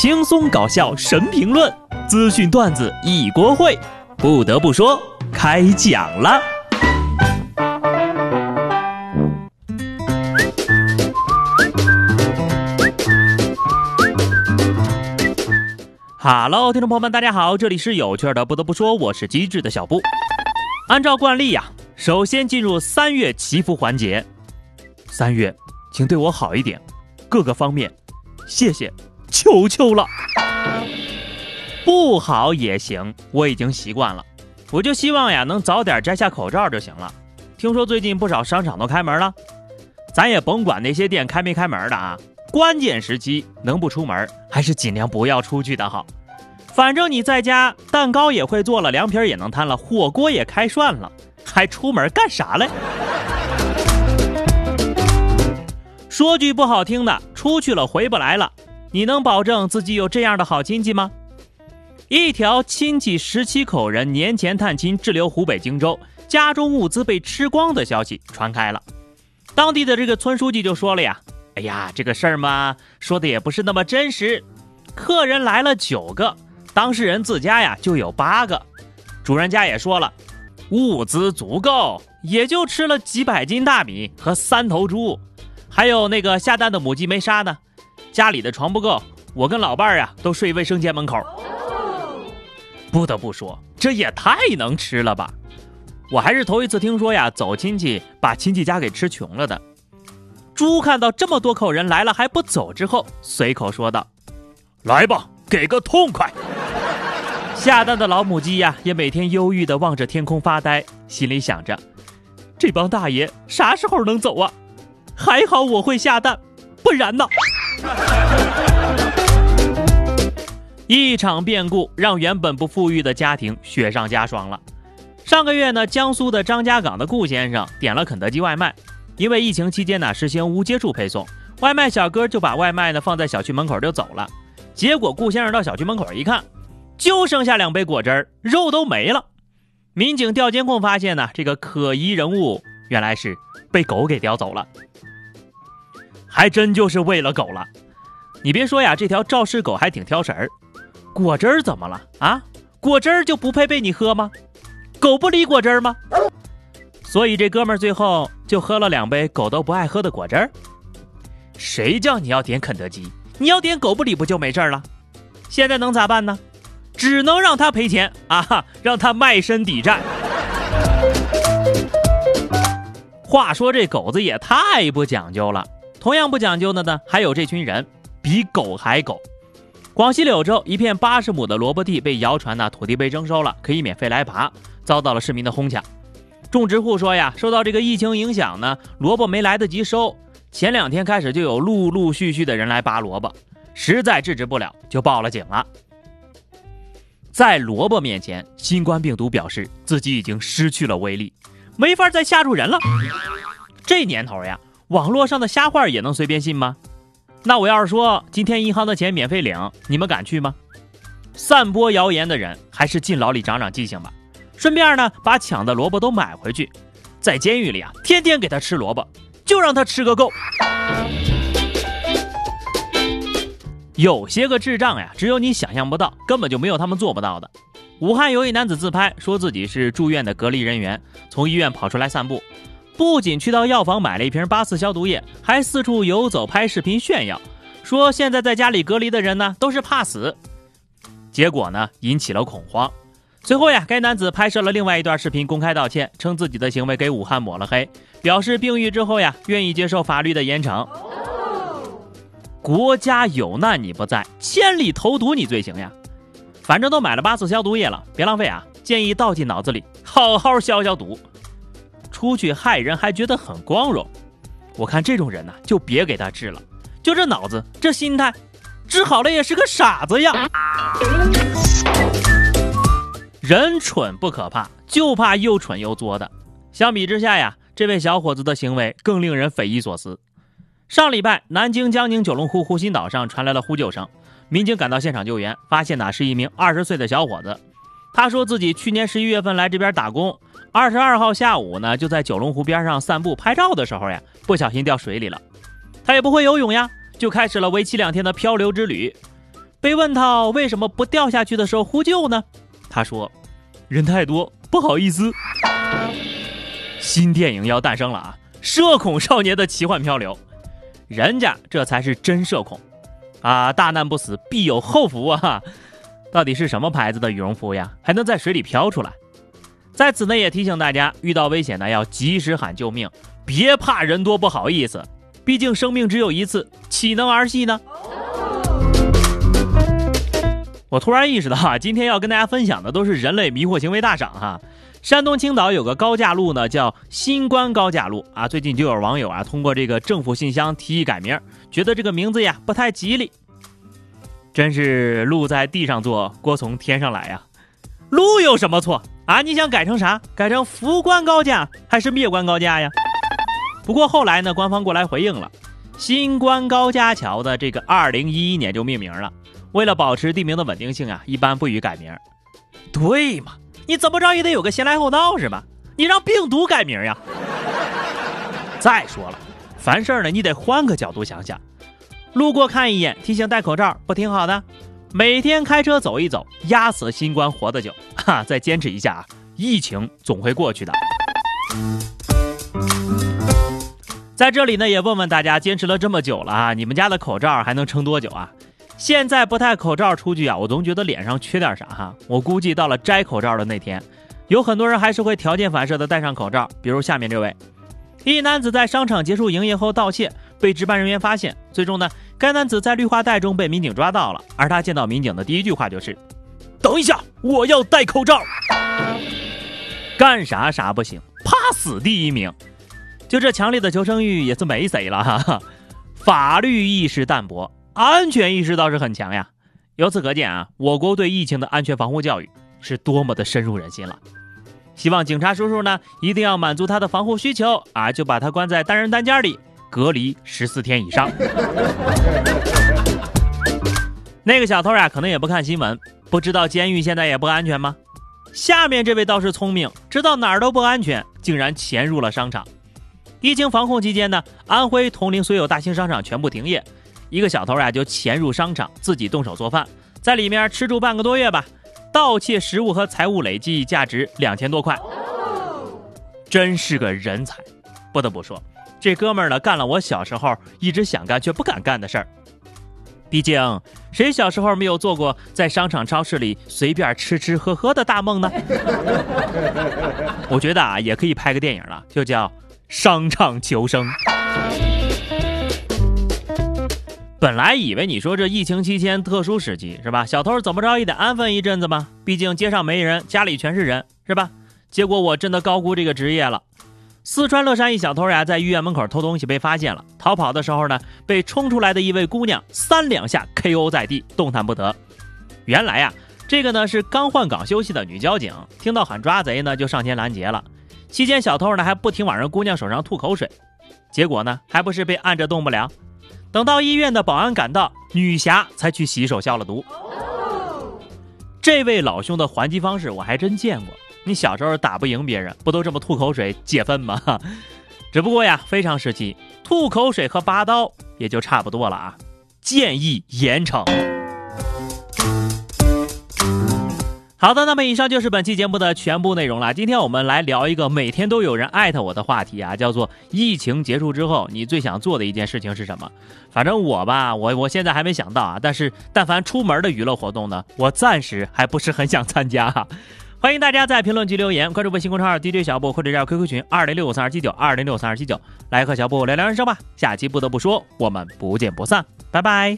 轻松搞笑神评论，资讯段子一锅烩。不得不说，开讲了。Hello，听众朋友们，大家好，这里是有趣的。不得不说，我是机智的小布。按照惯例呀，首先进入三月祈福环节。三月，请对我好一点，各个方面，谢谢，求求了。不好也行，我已经习惯了。我就希望呀，能早点摘下口罩就行了。听说最近不少商场都开门了，咱也甭管那些店开没开门的啊。关键时期能不出门，还是尽量不要出去的好。反正你在家，蛋糕也会做了，凉皮也能摊了，火锅也开涮了，还出门干啥嘞？说句不好听的，出去了回不来了。你能保证自己有这样的好亲戚吗？一条亲戚十七口人年前探亲滞留湖北荆州，家中物资被吃光的消息传开了，当地的这个村书记就说了呀。哎呀，这个事儿嘛，说的也不是那么真实。客人来了九个，当事人自家呀就有八个。主人家也说了，物资足够，也就吃了几百斤大米和三头猪，还有那个下蛋的母鸡没杀呢。家里的床不够，我跟老伴儿呀都睡卫生间门口。不得不说，这也太能吃了吧！我还是头一次听说呀，走亲戚把亲戚家给吃穷了的。猪看到这么多口人来了还不走，之后随口说道：“来吧，给个痛快。”下蛋的老母鸡呀，也每天忧郁地望着天空发呆，心里想着：“这帮大爷啥时候能走啊？还好我会下蛋，不然呢？” 一场变故让原本不富裕的家庭雪上加霜了。上个月呢，江苏的张家港的顾先生点了肯德基外卖。因为疫情期间呢，实行无接触配送，外卖小哥就把外卖呢放在小区门口就走了。结果顾先生到小区门口一看，就剩下两杯果汁儿，肉都没了。民警调监控发现呢，这个可疑人物原来是被狗给叼走了，还真就是为了狗了。你别说呀，这条肇事狗还挺挑食儿。果汁儿怎么了啊？果汁儿就不配被你喝吗？狗不理果汁儿吗？所以这哥们儿最后就喝了两杯狗都不爱喝的果汁儿。谁叫你要点肯德基？你要点狗不理不就没事了？现在能咋办呢？只能让他赔钱啊！哈，让他卖身抵债。话说这狗子也太不讲究了。同样不讲究的呢，还有这群人，比狗还狗。广西柳州一片八十亩的萝卜地被谣传呢，土地被征收了，可以免费来拔，遭到了市民的哄抢。种植户说呀，受到这个疫情影响呢，萝卜没来得及收。前两天开始就有陆陆续续的人来拔萝卜，实在制止不了，就报了警了。在萝卜面前，新冠病毒表示自己已经失去了威力，没法再吓住人了。这年头呀，网络上的瞎话也能随便信吗？那我要是说今天银行的钱免费领，你们敢去吗？散播谣言的人，还是进牢里长长记性吧。顺便呢，把抢的萝卜都买回去，在监狱里啊，天天给他吃萝卜，就让他吃个够。有些个智障呀，只有你想象不到，根本就没有他们做不到的。武汉有一男子自拍，说自己是住院的隔离人员，从医院跑出来散步，不仅去到药房买了一瓶八四消毒液，还四处游走拍视频炫耀，说现在在家里隔离的人呢，都是怕死。结果呢，引起了恐慌。随后呀，该男子拍摄了另外一段视频，公开道歉，称自己的行为给武汉抹了黑，表示病愈之后呀，愿意接受法律的严惩。国家有难你不在，千里投毒你罪行呀！反正都买了八四消毒液了，别浪费啊！建议倒进脑子里，好好消消毒。出去害人还觉得很光荣，我看这种人呢，就别给他治了。就这脑子，这心态，治好了也是个傻子呀！人蠢不可怕，就怕又蠢又作的。相比之下呀，这位小伙子的行为更令人匪夷所思。上礼拜，南京江宁九龙湖湖心岛上传来了呼救声，民警赶到现场救援，发现呢是一名二十岁的小伙子。他说自己去年十一月份来这边打工，二十二号下午呢就在九龙湖边上散步拍照的时候呀，不小心掉水里了。他也不会游泳呀，就开始了为期两天的漂流之旅。被问到为什么不掉下去的时候呼救呢？他说：“人太多，不好意思。”新电影要诞生了啊！社恐少年的奇幻漂流，人家这才是真社恐啊！大难不死，必有后福啊！到底是什么牌子的羽绒服呀？还能在水里飘出来？在此呢，也提醒大家，遇到危险呢，要及时喊救命，别怕人多不好意思，毕竟生命只有一次，岂能儿戏呢？我突然意识到啊，今天要跟大家分享的都是人类迷惑行为大赏哈。山东青岛有个高架路呢，叫新关高架路啊。最近就有网友啊，通过这个政府信箱提议改名，觉得这个名字呀不太吉利。真是路在地上坐，锅从天上来呀！路有什么错啊？你想改成啥？改成福关高架还是灭关高架呀？不过后来呢，官方过来回应了，新关高架桥的这个二零一一年就命名了。为了保持地名的稳定性啊，一般不予改名。对嘛？你怎么着也得有个先来后到是吧？你让病毒改名呀？再说了，凡事呢，你得换个角度想想。路过看一眼，提醒戴口罩，不挺好的？每天开车走一走，压死新冠活得久。哈，再坚持一下啊，疫情总会过去的。在这里呢，也问问大家，坚持了这么久了啊，你们家的口罩还能撑多久啊？现在不戴口罩出去啊，我总觉得脸上缺点啥哈。我估计到了摘口罩的那天，有很多人还是会条件反射的戴上口罩。比如下面这位，一男子在商场结束营业后盗窃，被值班人员发现，最终呢，该男子在绿化带中被民警抓到了。而他见到民警的第一句话就是：“等一下，我要戴口罩。”干啥啥不行，怕死第一名。就这强烈的求生欲也是没谁了哈。法律意识淡薄。安全意识倒是很强呀，由此可见啊，我国对疫情的安全防护教育是多么的深入人心了。希望警察叔叔呢，一定要满足他的防护需求啊，就把他关在单人单间里隔离十四天以上。那个小偷呀，可能也不看新闻，不知道监狱现在也不安全吗？下面这位倒是聪明，知道哪儿都不安全，竟然潜入了商场。疫情防控期间呢，安徽铜陵所有大型商场全部停业。一个小偷呀，就潜入商场，自己动手做饭，在里面吃住半个多月吧，盗窃食物和财物累计价值两千多块，真是个人才。不得不说，这哥们儿呢，干了我小时候一直想干却不敢干的事儿。毕竟，谁小时候没有做过在商场、超市里随便吃吃喝喝的大梦呢？我觉得啊，也可以拍个电影了，就叫《商场求生》。本来以为你说这疫情期间特殊时期是吧？小偷怎么着也得安分一阵子吧，毕竟街上没人，家里全是人是吧？结果我真的高估这个职业了。四川乐山一小偷呀，在医院门口偷东西被发现了，逃跑的时候呢，被冲出来的一位姑娘三两下 KO 在地，动弹不得。原来呀，这个呢是刚换岗休息的女交警，听到喊抓贼呢，就上前拦截了。期间小偷呢还不停往人姑娘手上吐口水，结果呢还不是被按着动不了。等到医院的保安赶到，女侠才去洗手消了毒。这位老兄的还击方式我还真见过。你小时候打不赢别人，不都这么吐口水解愤吗？只不过呀，非常时期，吐口水和拔刀也就差不多了啊。建议严惩。好的，那么以上就是本期节目的全部内容了。今天我们来聊一个每天都有人艾特我的话题啊，叫做疫情结束之后你最想做的一件事情是什么？反正我吧，我我现在还没想到啊。但是但凡出门的娱乐活动呢，我暂时还不是很想参加。欢迎大家在评论区留言，关注微信公众号 DJ 小布或者加 QQ 群二零六五三二七九二零六三二七九，来和小布聊聊人生吧。下期不得不说，我们不见不散，拜拜。